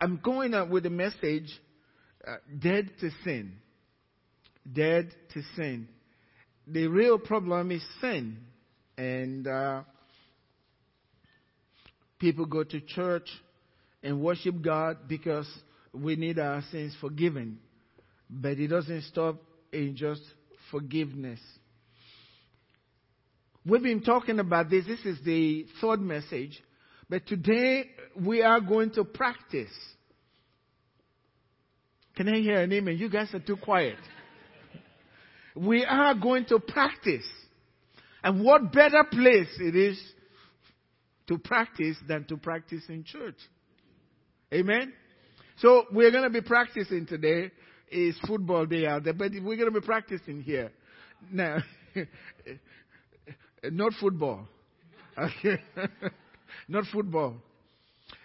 I'm going out with a message uh, dead to sin. Dead to sin. The real problem is sin. And uh, people go to church and worship God because we need our sins forgiven. But it doesn't stop in just forgiveness. We've been talking about this. This is the third message. But today we are going to practice. Can I hear an amen? You guys are too quiet. we are going to practice. And what better place it is to practice than to practice in church? Amen? So we're going to be practicing today. It's football day out there, but we're going to be practicing here. Now, not football. Okay. not football.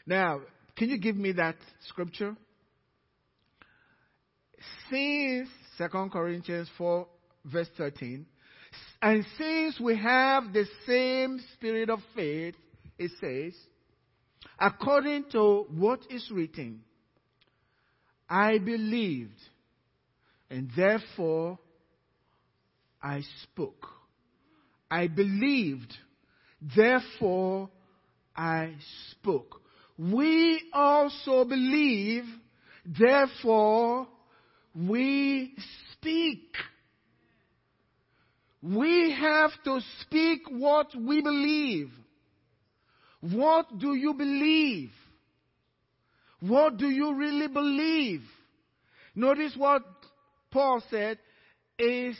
Now, can you give me that scripture? Since 2 Corinthians 4, verse 13, and since we have the same spirit of faith, it says, according to what is written, I believed, and therefore I spoke. I believed, therefore I spoke. We also believe, therefore we speak. We have to speak what we believe. What do you believe? What do you really believe? Notice what Paul said is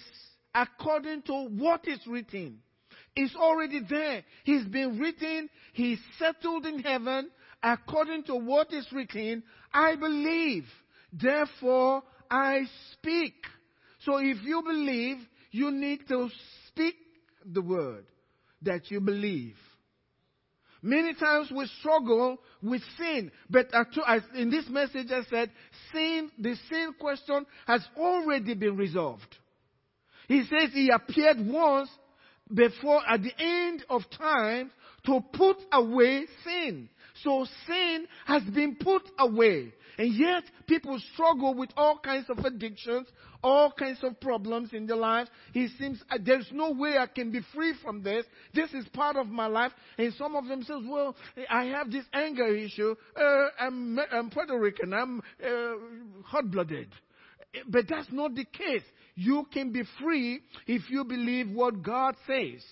according to what is written. It's already there. He's been written. He's settled in heaven. According to what is written, I believe. Therefore, I speak. So if you believe, you need to speak the word that you believe. Many times we struggle with sin, but in this message I said, sin, the sin question has already been resolved. He says he appeared once before at the end of time to put away sin. So sin has been put away. And yet, people struggle with all kinds of addictions, all kinds of problems in their lives. He seems uh, there's no way I can be free from this. This is part of my life. And some of them says, "Well, I have this anger issue. Uh, I'm, I'm Puerto Rican. I'm uh, hot-blooded." But that's not the case. You can be free if you believe what God says.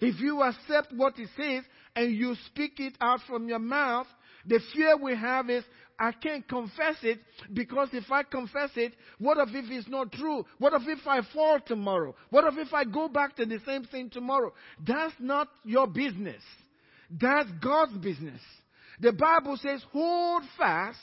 If you accept what He says and you speak it out from your mouth, the fear we have is I can't confess it because if I confess it, what if it's not true? What if I fall tomorrow? What if I go back to the same thing tomorrow? That's not your business. That's God's business. The Bible says, hold fast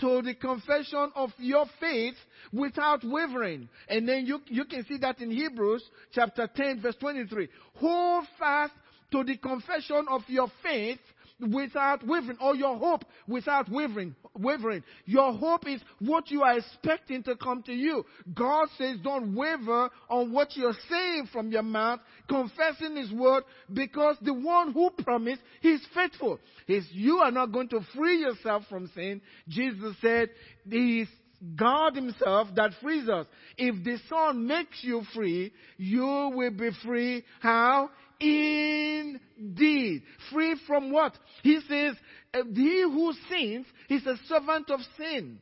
to the confession of your faith without wavering. And then you, you can see that in Hebrews chapter 10 verse 23. Hold fast to the confession of your faith without wavering, or your hope without wavering. Wavering. Your hope is what you are expecting to come to you. God says, don't waver on what you're saying from your mouth, confessing His word, because the one who promised, He's faithful. He's, you are not going to free yourself from sin. Jesus said, He's God Himself that frees us. If the Son makes you free, you will be free. How? Indeed. Free from what? He says, uh, he who sins is a servant of sin.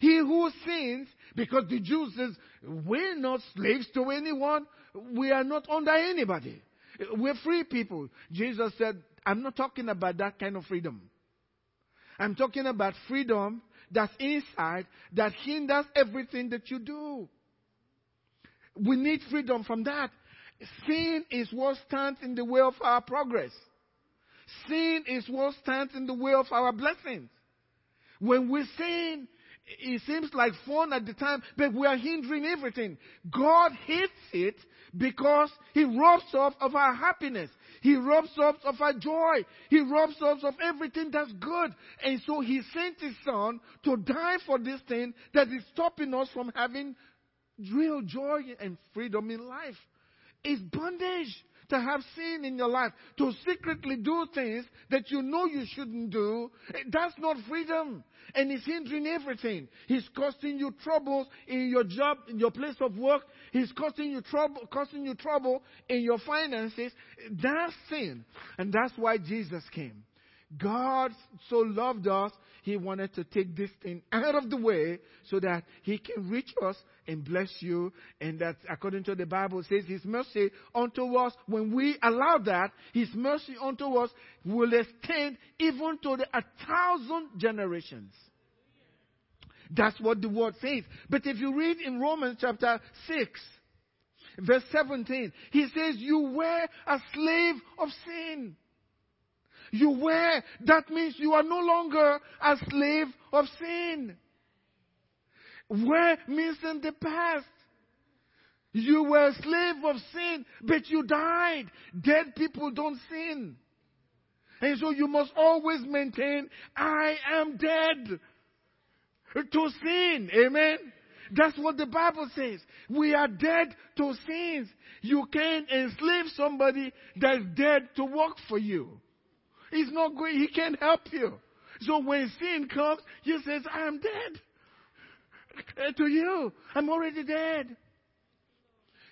He who sins, because the Jews says, we're not slaves to anyone. We are not under anybody. We're free people. Jesus said, I'm not talking about that kind of freedom. I'm talking about freedom that's inside that hinders everything that you do. We need freedom from that. Sin is what stands in the way of our progress. Sin is what stands in the way of our blessings. When we sin, it seems like fun at the time, but we are hindering everything. God hates it because He robs us of our happiness. He robs us of our joy. He robs us of everything that's good. And so He sent His Son to die for this thing that is stopping us from having real joy and freedom in life is bondage to have sin in your life, to secretly do things that you know you shouldn't do. That's not freedom. And it's hindering everything. He's causing you troubles in your job, in your place of work. He's causing you trouble, causing you trouble in your finances. That's sin. And that's why Jesus came. God so loved us, He wanted to take this thing out of the way so that He can reach us and bless you. And that, according to the Bible, says His mercy unto us, when we allow that, His mercy unto us will extend even to the, a thousand generations. That's what the word says. But if you read in Romans chapter 6, verse 17, he says, You were a slave of sin. You were. That means you are no longer a slave of sin. Were means in the past. You were a slave of sin, but you died. Dead people don't sin. And so you must always maintain, I am dead to sin. Amen. That's what the Bible says. We are dead to sins. You can't enslave somebody that's dead to work for you. He's not going, he can't help you. So when sin comes, he says, I am dead to you. I'm already dead.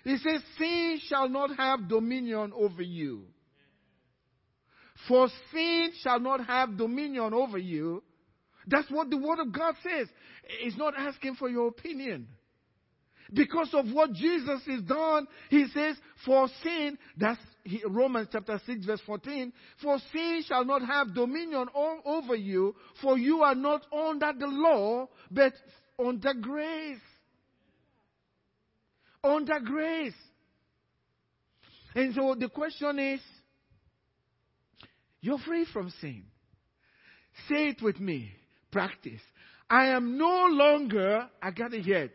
He says, sin shall not have dominion over you. For sin shall not have dominion over you. That's what the Word of God says. He's not asking for your opinion. Because of what Jesus has done, he says, for sin, that's Romans chapter 6 verse 14, for sin shall not have dominion over you, for you are not under the law, but under grace. Under grace. And so the question is, you're free from sin. Say it with me. Practice. I am no longer, I got it.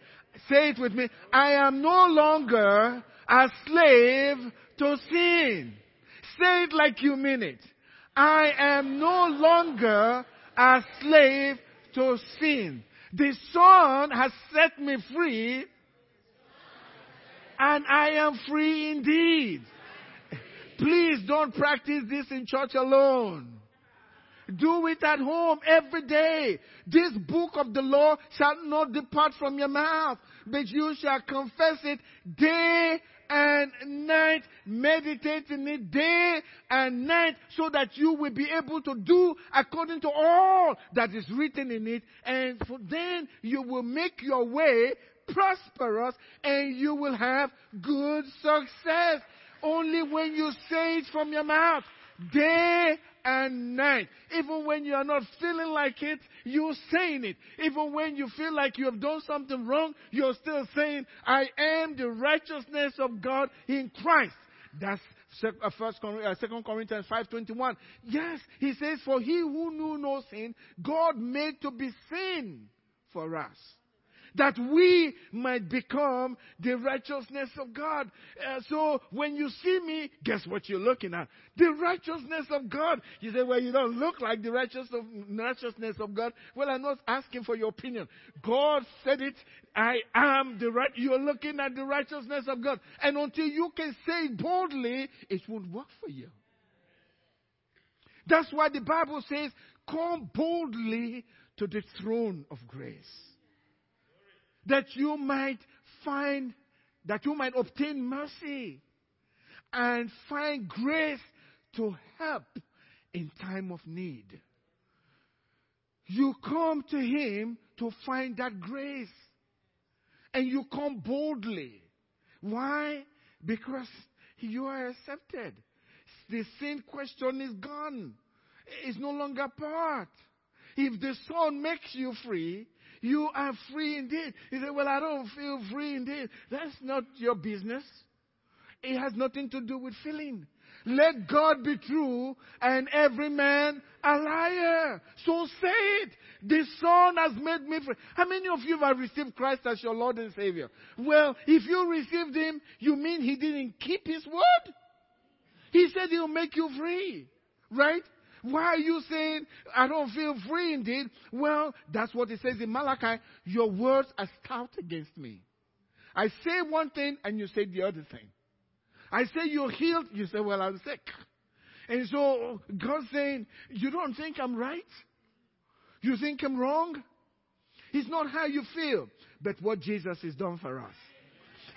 Say it with me. I am no longer a slave to sin. Say it like you mean it. I am no longer a slave to sin. The Son has set me free, and I am free indeed. Please don't practice this in church alone. Do it at home every day. This book of the law shall not depart from your mouth, but you shall confess it day and night. Meditate in it day and night so that you will be able to do according to all that is written in it. And then you will make your way prosperous and you will have good success. Only when you say it from your mouth day and night. Even when you are not feeling like it, you're saying it. Even when you feel like you have done something wrong, you're still saying, I am the righteousness of God in Christ. That's uh, First, uh, Second Corinthians five twenty one. Yes, he says, "For he who knew no sin, God made to be sin for us." That we might become the righteousness of God. Uh, so when you see me, guess what you're looking at? The righteousness of God. You say, well, you don't look like the righteous of, righteousness of God. Well, I'm not asking for your opinion. God said it. I am the right. You're looking at the righteousness of God. And until you can say it boldly, it won't work for you. That's why the Bible says, come boldly to the throne of grace that you might find, that you might obtain mercy and find grace to help in time of need. You come to Him to find that grace. And you come boldly. Why? Because you are accepted. The sin question is gone. It's no longer part. If the Son makes you free, you are free indeed. He said, Well, I don't feel free indeed. That's not your business. It has nothing to do with feeling. Let God be true and every man a liar. So say it. The Son has made me free. How many of you have received Christ as your Lord and Savior? Well, if you received Him, you mean He didn't keep His word? He said He'll make you free. Right? Why are you saying, I don't feel free indeed? Well, that's what it says in Malachi. Your words are stout against me. I say one thing and you say the other thing. I say you're healed. You say, well, I'm sick. And so God's saying, you don't think I'm right? You think I'm wrong? It's not how you feel, but what Jesus has done for us.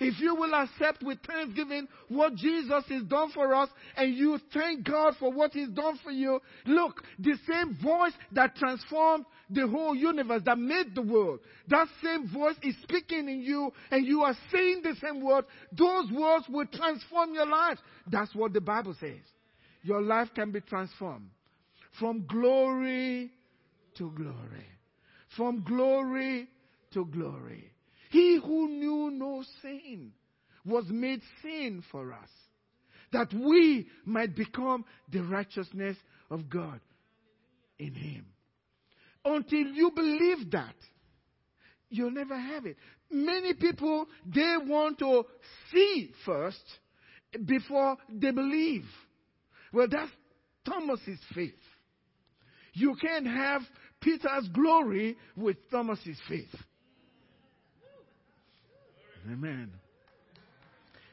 If you will accept with thanksgiving what Jesus has done for us and you thank God for what He's done for you, look, the same voice that transformed the whole universe, that made the world, that same voice is speaking in you and you are saying the same word. Those words will transform your life. That's what the Bible says. Your life can be transformed from glory to glory. From glory to glory. He who knew no sin was made sin for us, that we might become the righteousness of God in Him. Until you believe that, you'll never have it. Many people, they want to see first before they believe. Well, that's Thomas's faith. You can't have Peter's glory with Thomas's faith. Amen.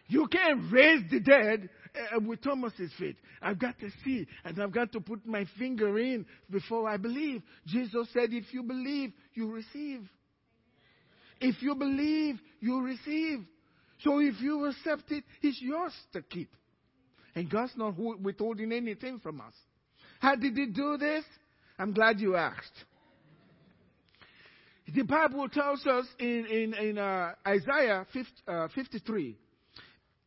You can't raise the dead uh, with Thomas's faith. I've got to see and I've got to put my finger in before I believe. Jesus said, if you believe, you receive. If you believe, you receive. So if you accept it, it's yours to keep. And God's not withholding anything from us. How did He do this? I'm glad you asked. The Bible tells us in, in, in uh, Isaiah 50, uh, 53,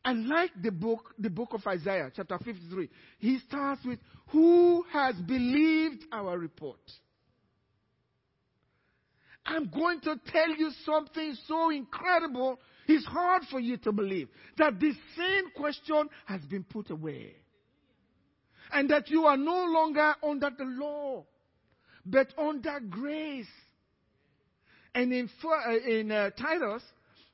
and like the book, the book of Isaiah, chapter 53, he starts with, Who has believed our report? I'm going to tell you something so incredible, it's hard for you to believe. That the same question has been put away. And that you are no longer under the law, but under grace. And in, uh, in uh, Titus,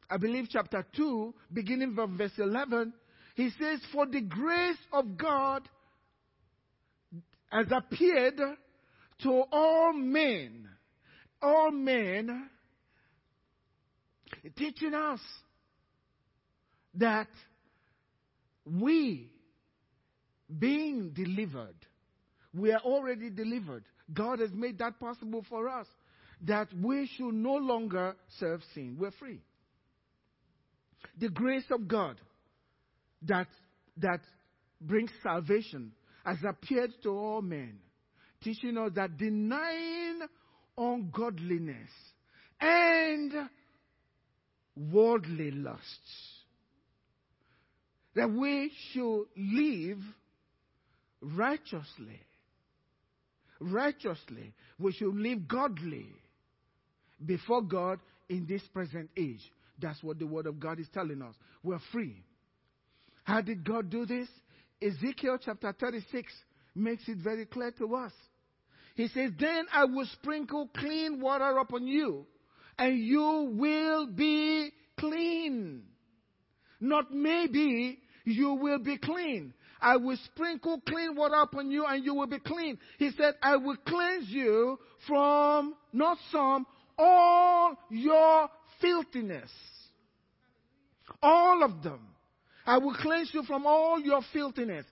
I believe chapter 2, beginning from verse 11, he says, For the grace of God has appeared to all men, all men, teaching us that we, being delivered, we are already delivered. God has made that possible for us that we should no longer serve sin. We're free. The grace of God that, that brings salvation has appeared to all men, teaching us that denying ungodliness and worldly lusts, that we should live righteously. Righteously. We should live godly before God in this present age. That's what the Word of God is telling us. We're free. How did God do this? Ezekiel chapter 36 makes it very clear to us. He says, Then I will sprinkle clean water upon you, and you will be clean. Not maybe, you will be clean. I will sprinkle clean water upon you, and you will be clean. He said, I will cleanse you from not some, all your filthiness. All of them. I will cleanse you from all your filthiness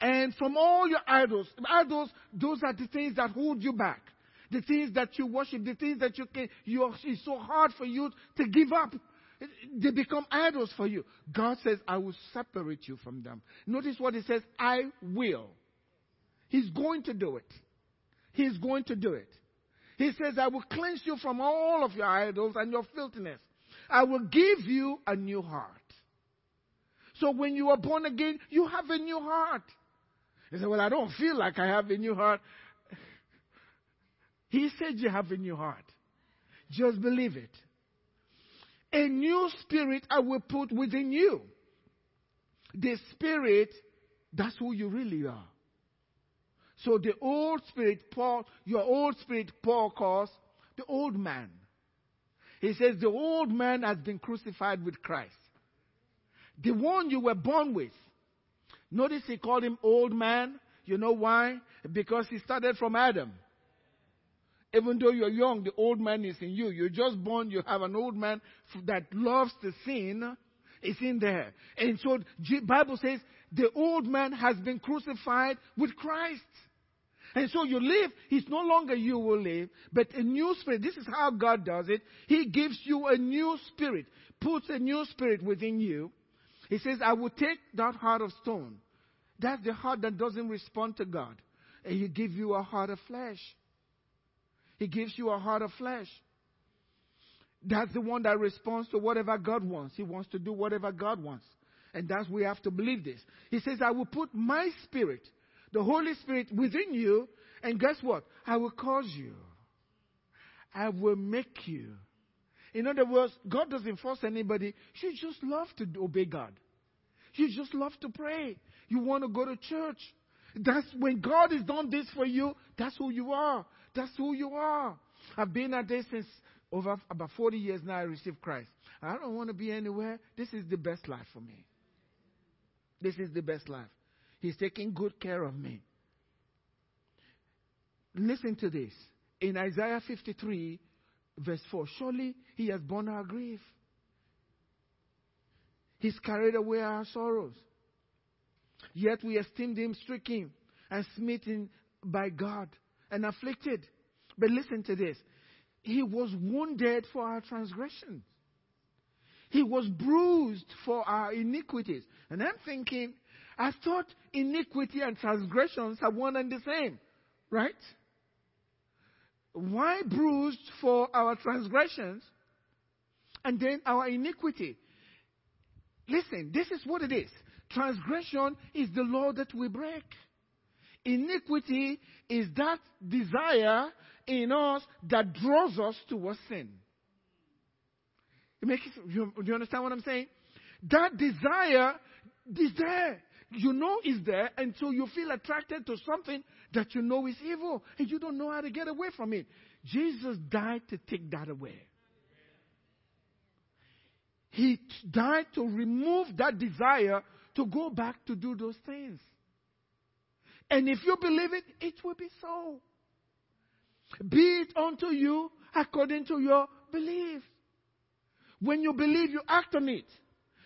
and from all your idols. Idols, those are the things that hold you back. The things that you worship, the things that you can, you are, it's so hard for you to give up. They become idols for you. God says, I will separate you from them. Notice what he says, I will. He's going to do it. He's going to do it. He says, I will cleanse you from all of your idols and your filthiness. I will give you a new heart. So when you are born again, you have a new heart. He said, Well, I don't feel like I have a new heart. He said, You have a new heart. Just believe it. A new spirit I will put within you. The spirit, that's who you really are. So the old spirit, Paul, your old spirit, Paul calls the old man. He says the old man has been crucified with Christ. The one you were born with. Notice he called him old man. You know why? Because he started from Adam. Even though you're young, the old man is in you. You're just born, you have an old man that loves to sin. It's in there. And so Bible says the old man has been crucified with Christ. And so you live, it's no longer you will live, but a new spirit. This is how God does it. He gives you a new spirit, puts a new spirit within you. He says, I will take that heart of stone. That's the heart that doesn't respond to God. And He give you a heart of flesh. He gives you a heart of flesh. That's the one that responds to whatever God wants. He wants to do whatever God wants. And that's we have to believe this. He says, I will put my spirit, the Holy Spirit within you, and guess what? I will cause you. I will make you. In other words, God doesn't force anybody. You just love to obey God. You just love to pray. You want to go to church. That's when God has done this for you, that's who you are. That's who you are. I've been at this since over about 40 years now. I received Christ. I don't want to be anywhere. This is the best life for me. This is the best life. He's taking good care of me. Listen to this. In Isaiah 53, verse 4 Surely he has borne our grief, he's carried away our sorrows. Yet we esteemed him stricken and smitten by God and afflicted. But listen to this. He was wounded for our transgressions. He was bruised for our iniquities. And I'm thinking, I thought iniquity and transgressions are one and the same, right? Why bruised for our transgressions and then our iniquity? Listen, this is what it is. Transgression is the law that we break. Iniquity is that desire in us that draws us towards sin. Makes, you, you understand what I'm saying? That desire is there. You know is there, so you feel attracted to something that you know is evil, and you don't know how to get away from it. Jesus died to take that away. He died to remove that desire to go back to do those things. And if you believe it, it will be so. Be it unto you according to your belief. When you believe, you act on it.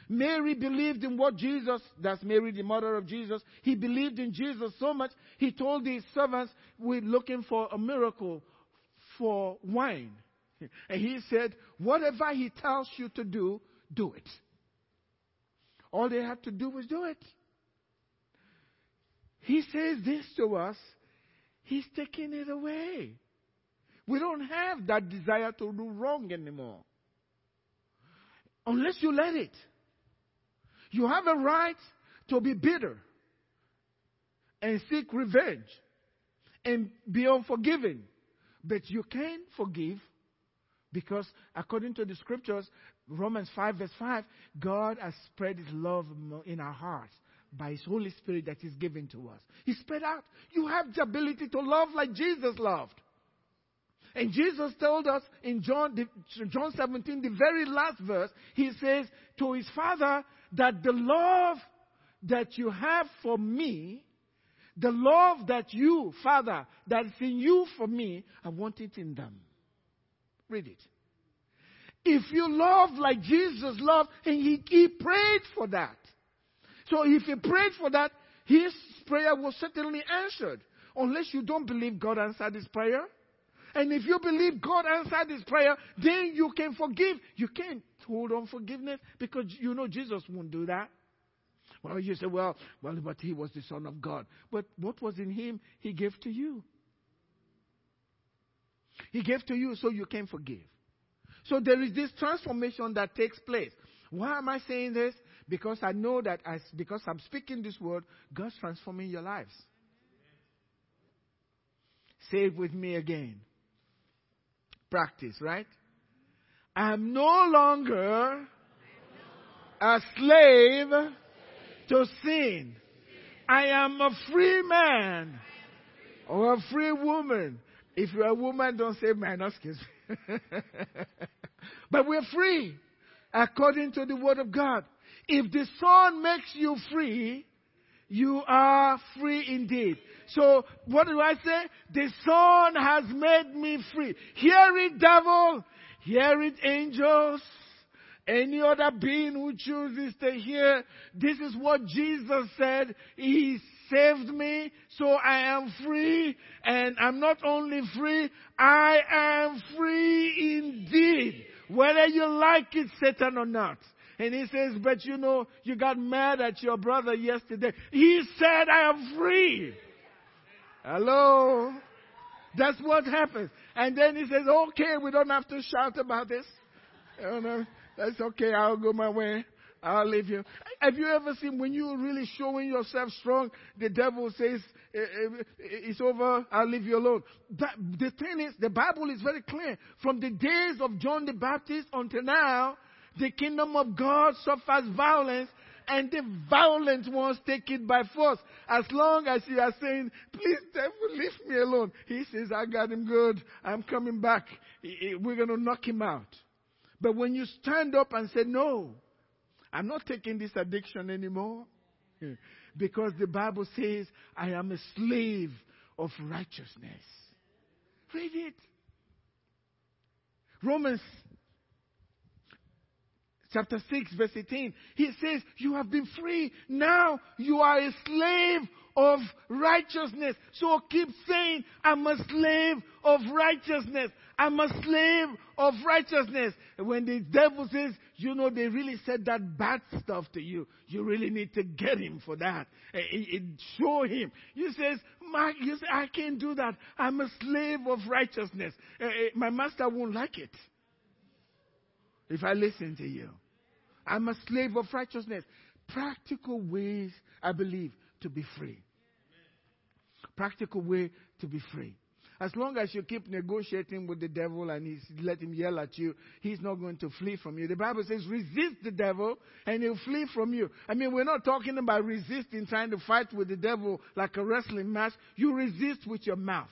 Mary believed in what Jesus, that's Mary, the mother of Jesus, he believed in Jesus so much, he told his servants, We're looking for a miracle for wine. And he said, Whatever he tells you to do, do it. All they had to do was do it. He says this to us, He's taking it away. We don't have that desire to do wrong anymore. Unless you let it. You have a right to be bitter and seek revenge and be unforgiving. But you can forgive because according to the scriptures, Romans 5 verse 5, God has spread his love in our hearts by His Holy Spirit that is given to us. He spread out. You have the ability to love like Jesus loved. And Jesus told us in John, John 17, the very last verse, He says to His Father that the love that you have for me, the love that you, Father, that's in you for me, I want it in them. Read it. If you love like Jesus loved, and he, he prayed for that. So if he prayed for that, his prayer was certainly answered. Unless you don't believe God answered his prayer. And if you believe God answered his prayer, then you can forgive. You can't hold on forgiveness because you know Jesus won't do that. Well, you say, well, well, but he was the Son of God. But what was in him, he gave to you. He gave to you so you can forgive. So there is this transformation that takes place. Why am I saying this? Because I know that as because I'm speaking this word, God's transforming your lives. Say it with me again. Practice, right? I'm no longer a slave to sin. I am a free man or a free woman. If you're a woman, don't say man, excuse me. but we're free according to the word of God. If the Son makes you free, you are free indeed. So, what do I say? The Son has made me free. Hear it, devil. Hear it, angels. any other being who chooses to hear, this is what Jesus said. He saved me, so I am free. And I'm not only free, I am free indeed. Whether you like it, Satan or not. And he says, but you know, you got mad at your brother yesterday. He said, I am free. Hello? That's what happens. And then he says, okay, we don't have to shout about this. You know, that's okay. I'll go my way. I'll leave you. Have you ever seen when you're really showing yourself strong, the devil says, eh, eh, it's over, I'll leave you alone. The thing is, the Bible is very clear. From the days of John the Baptist until now, the kingdom of God suffers violence and the violent ones take it by force. As long as you are saying, please devil, leave me alone. He says, I got him good. I'm coming back. We're going to knock him out. But when you stand up and say, no, I'm not taking this addiction anymore. Because the Bible says, I am a slave of righteousness. Read it. Romans chapter 6, verse 18. He says, You have been free. Now you are a slave of righteousness. So keep saying, I'm a slave of righteousness. I'm a slave of righteousness. When the devil says, you know, they really said that bad stuff to you, you really need to get him for that. It, it, show him. You says, Mark, you say, I can't do that. I'm a slave of righteousness. My master won't like it if I listen to you. I'm a slave of righteousness. Practical ways, I believe, to be free. Practical way to be free. As long as you keep negotiating with the devil and he's let him yell at you, he's not going to flee from you. The Bible says resist the devil and he'll flee from you. I mean, we're not talking about resisting, trying to fight with the devil like a wrestling match. You resist with your mouth.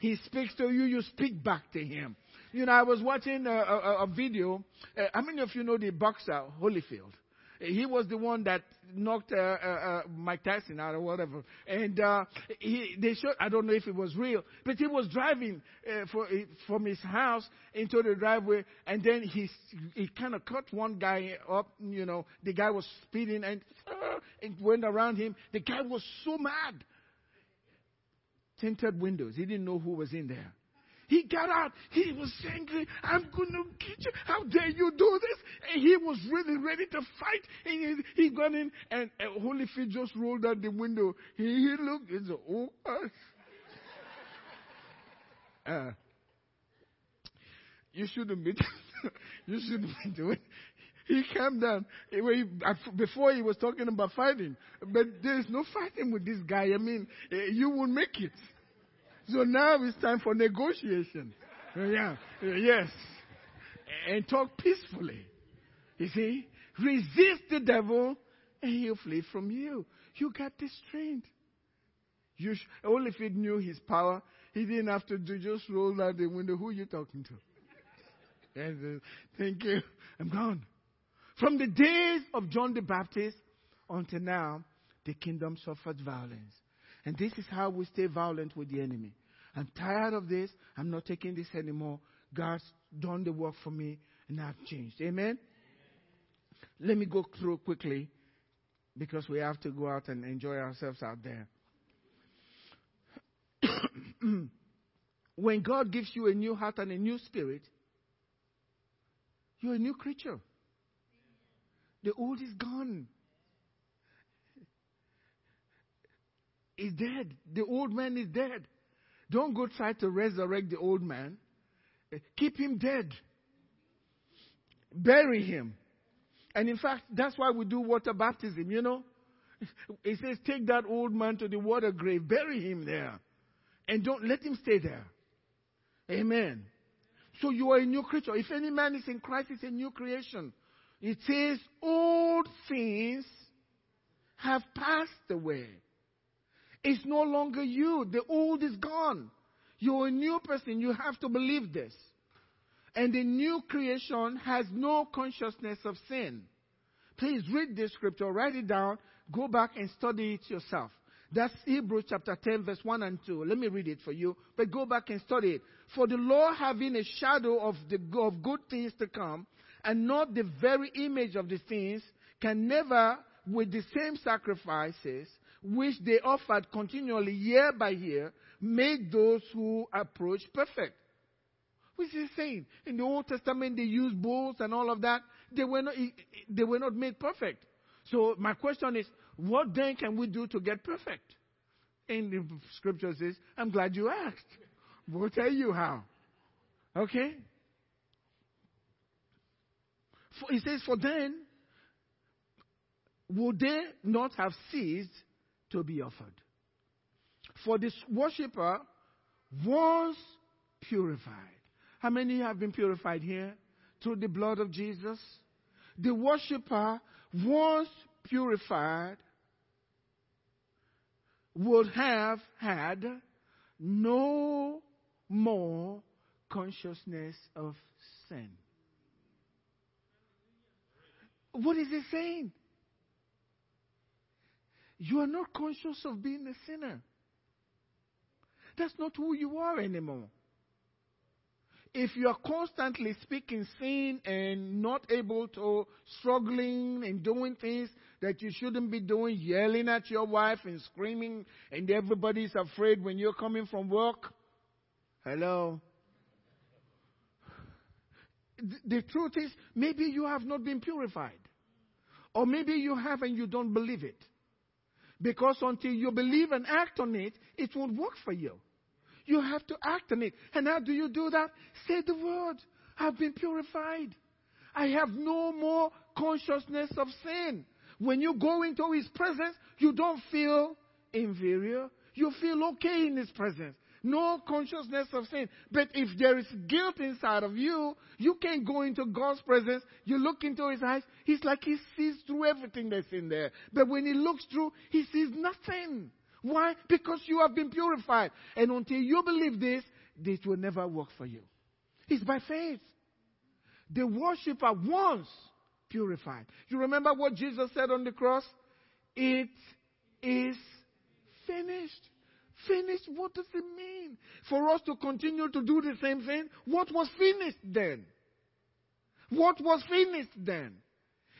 He speaks to you, you speak back to him. You know, I was watching a, a, a video. Uh, how many of you know the boxer Holyfield? He was the one that knocked uh, uh, uh, Mike Tyson out or whatever. And uh, he, they showed, I don't know if it was real, but he was driving uh, for, from his house into the driveway, and then he, he kind of cut one guy up. You know, the guy was speeding, and it went around him. The guy was so mad. Tinted windows. He didn't know who was in there. He got out. He was angry. I'm going to get you. How dare you do this? And he was really ready to fight. And he, he got in, and, and Holyfield just rolled out the window. He, he looked said, Oh, uh, uh, you shouldn't be. you shouldn't be doing. He calmed down. Before he was talking about fighting, but there is no fighting with this guy. I mean, eh, you will make it. So now it's time for negotiation. Yeah, yes. And talk peacefully. You see? Resist the devil and he'll flee from you. You got the strength. You sh- only if he knew his power, he didn't have to do just roll out the window. Who are you talking to? And, uh, thank you. I'm gone. From the days of John the Baptist until now, the kingdom suffered violence. And this is how we stay violent with the enemy. I'm tired of this. I'm not taking this anymore. God's done the work for me and I've changed. Amen? Let me go through quickly because we have to go out and enjoy ourselves out there. when God gives you a new heart and a new spirit, you're a new creature. The old is gone. Is dead. The old man is dead. Don't go try to resurrect the old man. Eh, keep him dead. Bury him. And in fact, that's why we do water baptism, you know. It says, take that old man to the water grave, bury him there. And don't let him stay there. Amen. So you are a new creature. If any man is in Christ, it's a new creation. It says, old things have passed away. It's no longer you. The old is gone. You're a new person. You have to believe this. And the new creation has no consciousness of sin. Please read this scripture, write it down, go back and study it yourself. That's Hebrews chapter 10, verse 1 and 2. Let me read it for you, but go back and study it. For the law having a shadow of the of good things to come, and not the very image of the things can never, with the same sacrifices which they offered continually year by year, made those who approach perfect. Which is saying, in the Old Testament they used bulls and all of that. They were not, they were not made perfect. So my question is, what then can we do to get perfect? And the scripture says, I'm glad you asked. We'll tell you how. Okay? For, it says, For then would they not have ceased to be offered? For this worshiper was purified. How many have been purified here? Through the blood of Jesus? The worshiper was purified, would have had no more consciousness of sin. What is he saying? You are not conscious of being a sinner. That's not who you are anymore. If you are constantly speaking sin and not able to, struggling and doing things that you shouldn't be doing, yelling at your wife and screaming, and everybody's afraid when you're coming from work, hello. The truth is, maybe you have not been purified. Or maybe you have and you don't believe it. Because until you believe and act on it, it won't work for you. You have to act on it. And how do you do that? Say the word. I've been purified. I have no more consciousness of sin. When you go into His presence, you don't feel inferior. You feel okay in His presence. No consciousness of sin. But if there is guilt inside of you, you can't go into God's presence. You look into His eyes. He's like He sees through everything that's in there. But when He looks through, He sees nothing. Why? Because you have been purified. And until you believe this, this will never work for you. It's by faith. The worshiper once purified. You remember what Jesus said on the cross? It is finished. Finished, what does it mean? For us to continue to do the same thing? What was finished then? What was finished then?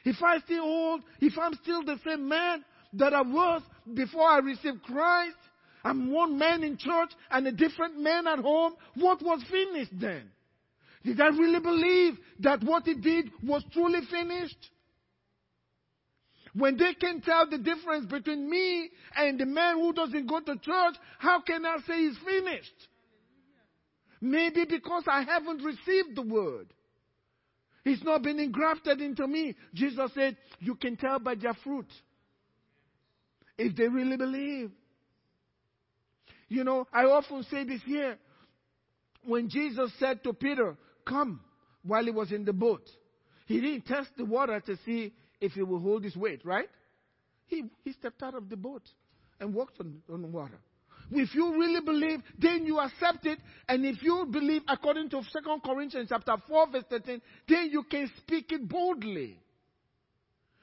If I still hold, if I'm still the same man, that I was before I received Christ. I'm one man in church and a different man at home. What was finished then? Did I really believe that what he did was truly finished? When they can tell the difference between me and the man who doesn't go to church, how can I say he's finished? Maybe because I haven't received the word. It's not been engrafted into me. Jesus said, You can tell by their fruit if they really believe. You know, I often say this here. When Jesus said to Peter, Come, while he was in the boat, he didn't test the water to see if he will hold his weight, right? He, he stepped out of the boat and walked on, on water. If you really believe, then you accept it. And if you believe according to 2 Corinthians chapter 4 verse 13, then you can speak it boldly.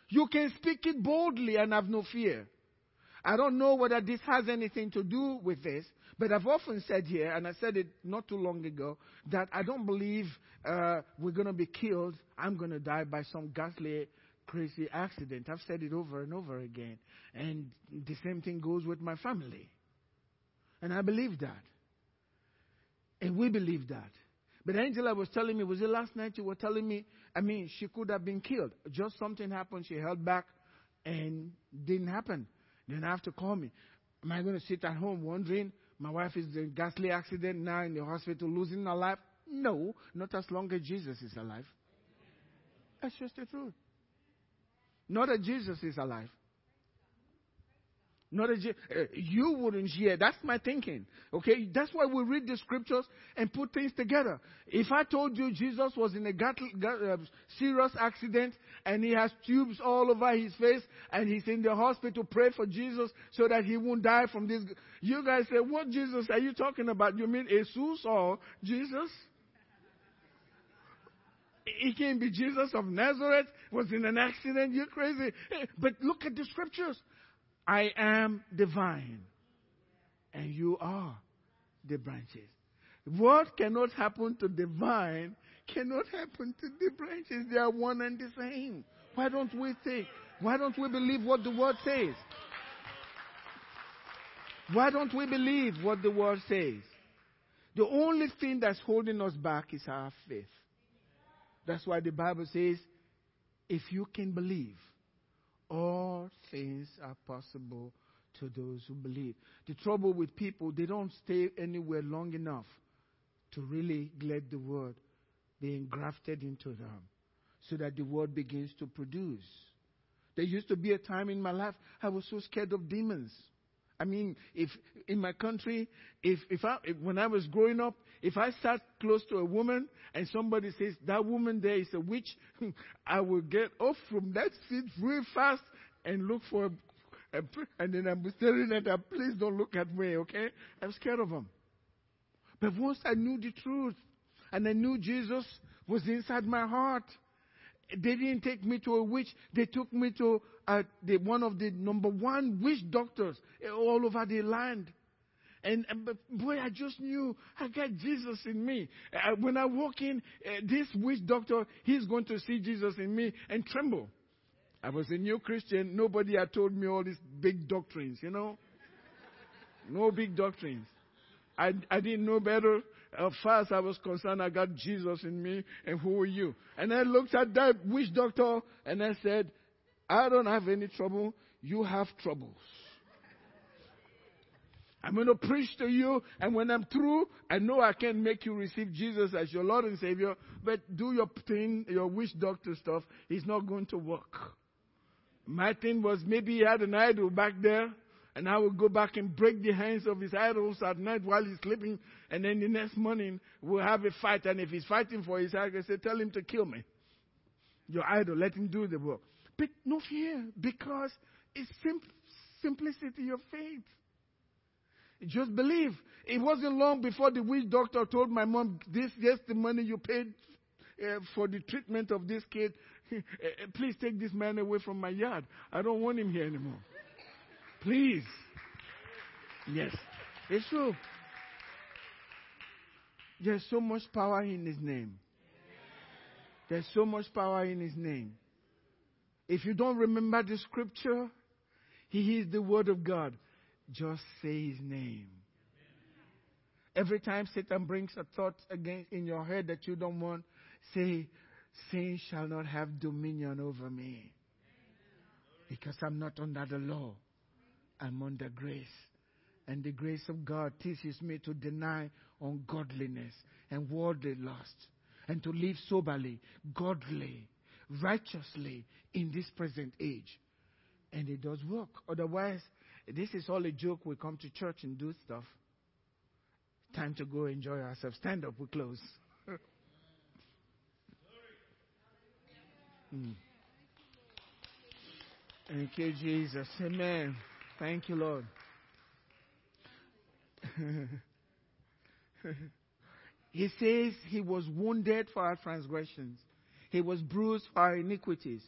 You can speak it boldly and have no fear. I don't know whether this has anything to do with this, but I've often said here, and I said it not too long ago, that I don't believe uh, we're going to be killed. I'm going to die by some ghastly, crazy accident. I've said it over and over again. And the same thing goes with my family. And I believe that. And we believe that. But Angela was telling me, was it last night you were telling me? I mean, she could have been killed. Just something happened. She held back and didn't happen. Then I have to call me. Am I going to sit at home wondering my wife is in a ghastly accident now in the hospital losing her life? No, not as long as Jesus is alive. That's just the truth. Not that Jesus is alive. Not a, uh, you wouldn't hear. That's my thinking. Okay, that's why we read the scriptures and put things together. If I told you Jesus was in a gut, gut, uh, serious accident and he has tubes all over his face and he's in the hospital, pray for Jesus so that he won't die from this. You guys say, "What Jesus are you talking about? You mean Jesus or Jesus?" He can be Jesus of Nazareth, was in an accident. You're crazy. But look at the scriptures. I am the vine, and you are the branches. What cannot happen to the vine cannot happen to the branches. They are one and the same. Why don't we think? Why don't we believe what the word says? Why don't we believe what the word says? The only thing that's holding us back is our faith. That's why the Bible says, if you can believe, all things are possible to those who believe. The trouble with people, they don't stay anywhere long enough to really let the word be engrafted into them so that the word begins to produce. There used to be a time in my life I was so scared of demons. I mean, if in my country, if, if I, if, when I was growing up, if I sat close to a woman and somebody says, that woman there is a witch, I will get off from that seat real fast and look for a, a and then I'm staring at her, please don't look at me, okay? I'm scared of them. But once I knew the truth and I knew Jesus was inside my heart, they didn't take me to a witch. They took me to uh, the, one of the number one witch doctors all over the land. And, and boy, I just knew I got Jesus in me. Uh, when I walk in, uh, this witch doctor, he's going to see Jesus in me and tremble. I was a new Christian. Nobody had told me all these big doctrines, you know. No big doctrines. I, I didn't know better. Uh, as far as I was concerned, I got Jesus in me, and who are you? And I looked at that witch doctor, and I said, I don't have any trouble. You have troubles. I'm going to preach to you, and when I'm through, I know I can't make you receive Jesus as your Lord and Savior, but do your thing, your witch doctor stuff. It's not going to work. My thing was maybe he had an idol back there, and I would go back and break the hands of his idols at night while he's sleeping. And then the next morning, we'll have a fight. And if he's fighting for his idol, I say, tell him to kill me. Your idol, let him do the work. But no fear, because it's sim- simplicity of faith. Just believe. It wasn't long before the witch doctor told my mom, this, yes, the money you paid uh, for the treatment of this kid. Please take this man away from my yard. I don't want him here anymore. Please. Yes. It's true. There's so much power in His name. There's so much power in His name. If you don't remember the scripture, He is the Word of God. Just say His name. Every time Satan brings a thought against in your head that you don't want, say, Sin shall not have dominion over me. Because I'm not under the law. I'm under grace. And the grace of God teaches me to deny ungodliness and worldly lust and to live soberly, godly, righteously in this present age. And it does work. Otherwise, this is all a joke. We come to church and do stuff. Time to go enjoy ourselves. Stand up, we close. mm. Thank you, Jesus. Amen. Thank you, Lord. he says he was wounded for our transgressions, he was bruised for our iniquities.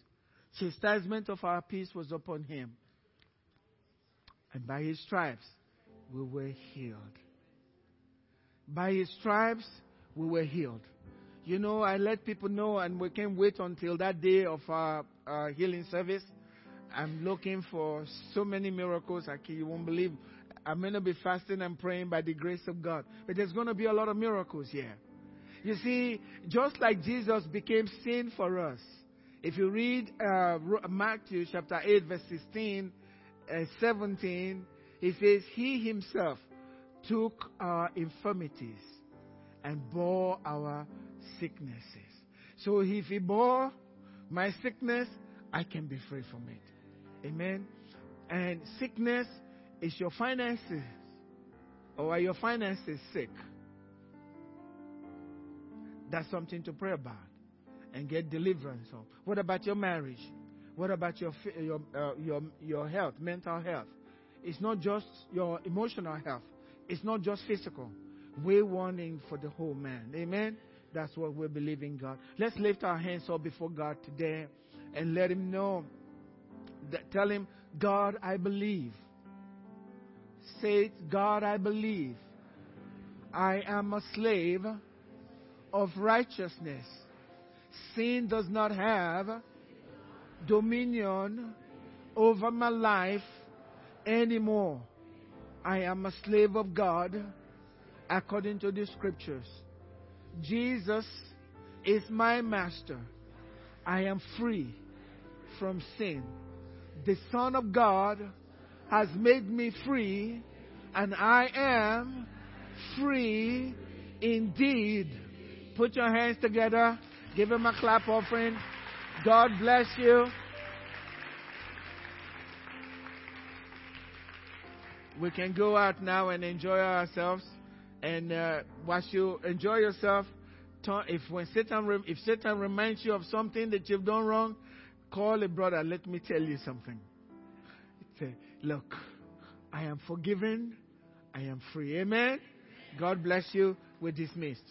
Chastisement of our peace was upon him. And by his stripes we were healed. By his stripes we were healed. You know, I let people know, and we can't wait until that day of our, our healing service I'm looking for so many miracles. I you won't believe. I'm going to be fasting and praying by the grace of God. But there's going to be a lot of miracles here. You see, just like Jesus became sin for us. If you read uh, Matthew chapter 8, verse 16, uh, 17, he says, He himself took our infirmities and bore our sicknesses. So if he bore my sickness, I can be free from it. Amen. And sickness is your finances. Or are your finances sick? That's something to pray about and get deliverance of. What about your marriage? What about your your uh, your your health, mental health? It's not just your emotional health. It's not just physical. We're wanting for the whole man. Amen. That's what we believe in God. Let's lift our hands up before God today and let Him know Tell him, God, I believe. Say, God, I believe. I am a slave of righteousness. Sin does not have dominion over my life anymore. I am a slave of God according to the scriptures. Jesus is my master. I am free from sin. The Son of God has made me free, and I am free indeed. Put your hands together. Give him a clap offering. God bless you. We can go out now and enjoy ourselves. And uh, once you enjoy yourself, if when Satan if Satan reminds you of something that you've done wrong, call a brother. Let me tell you something. Say, look, I am forgiven. I am free. Amen. God bless you. We're dismissed.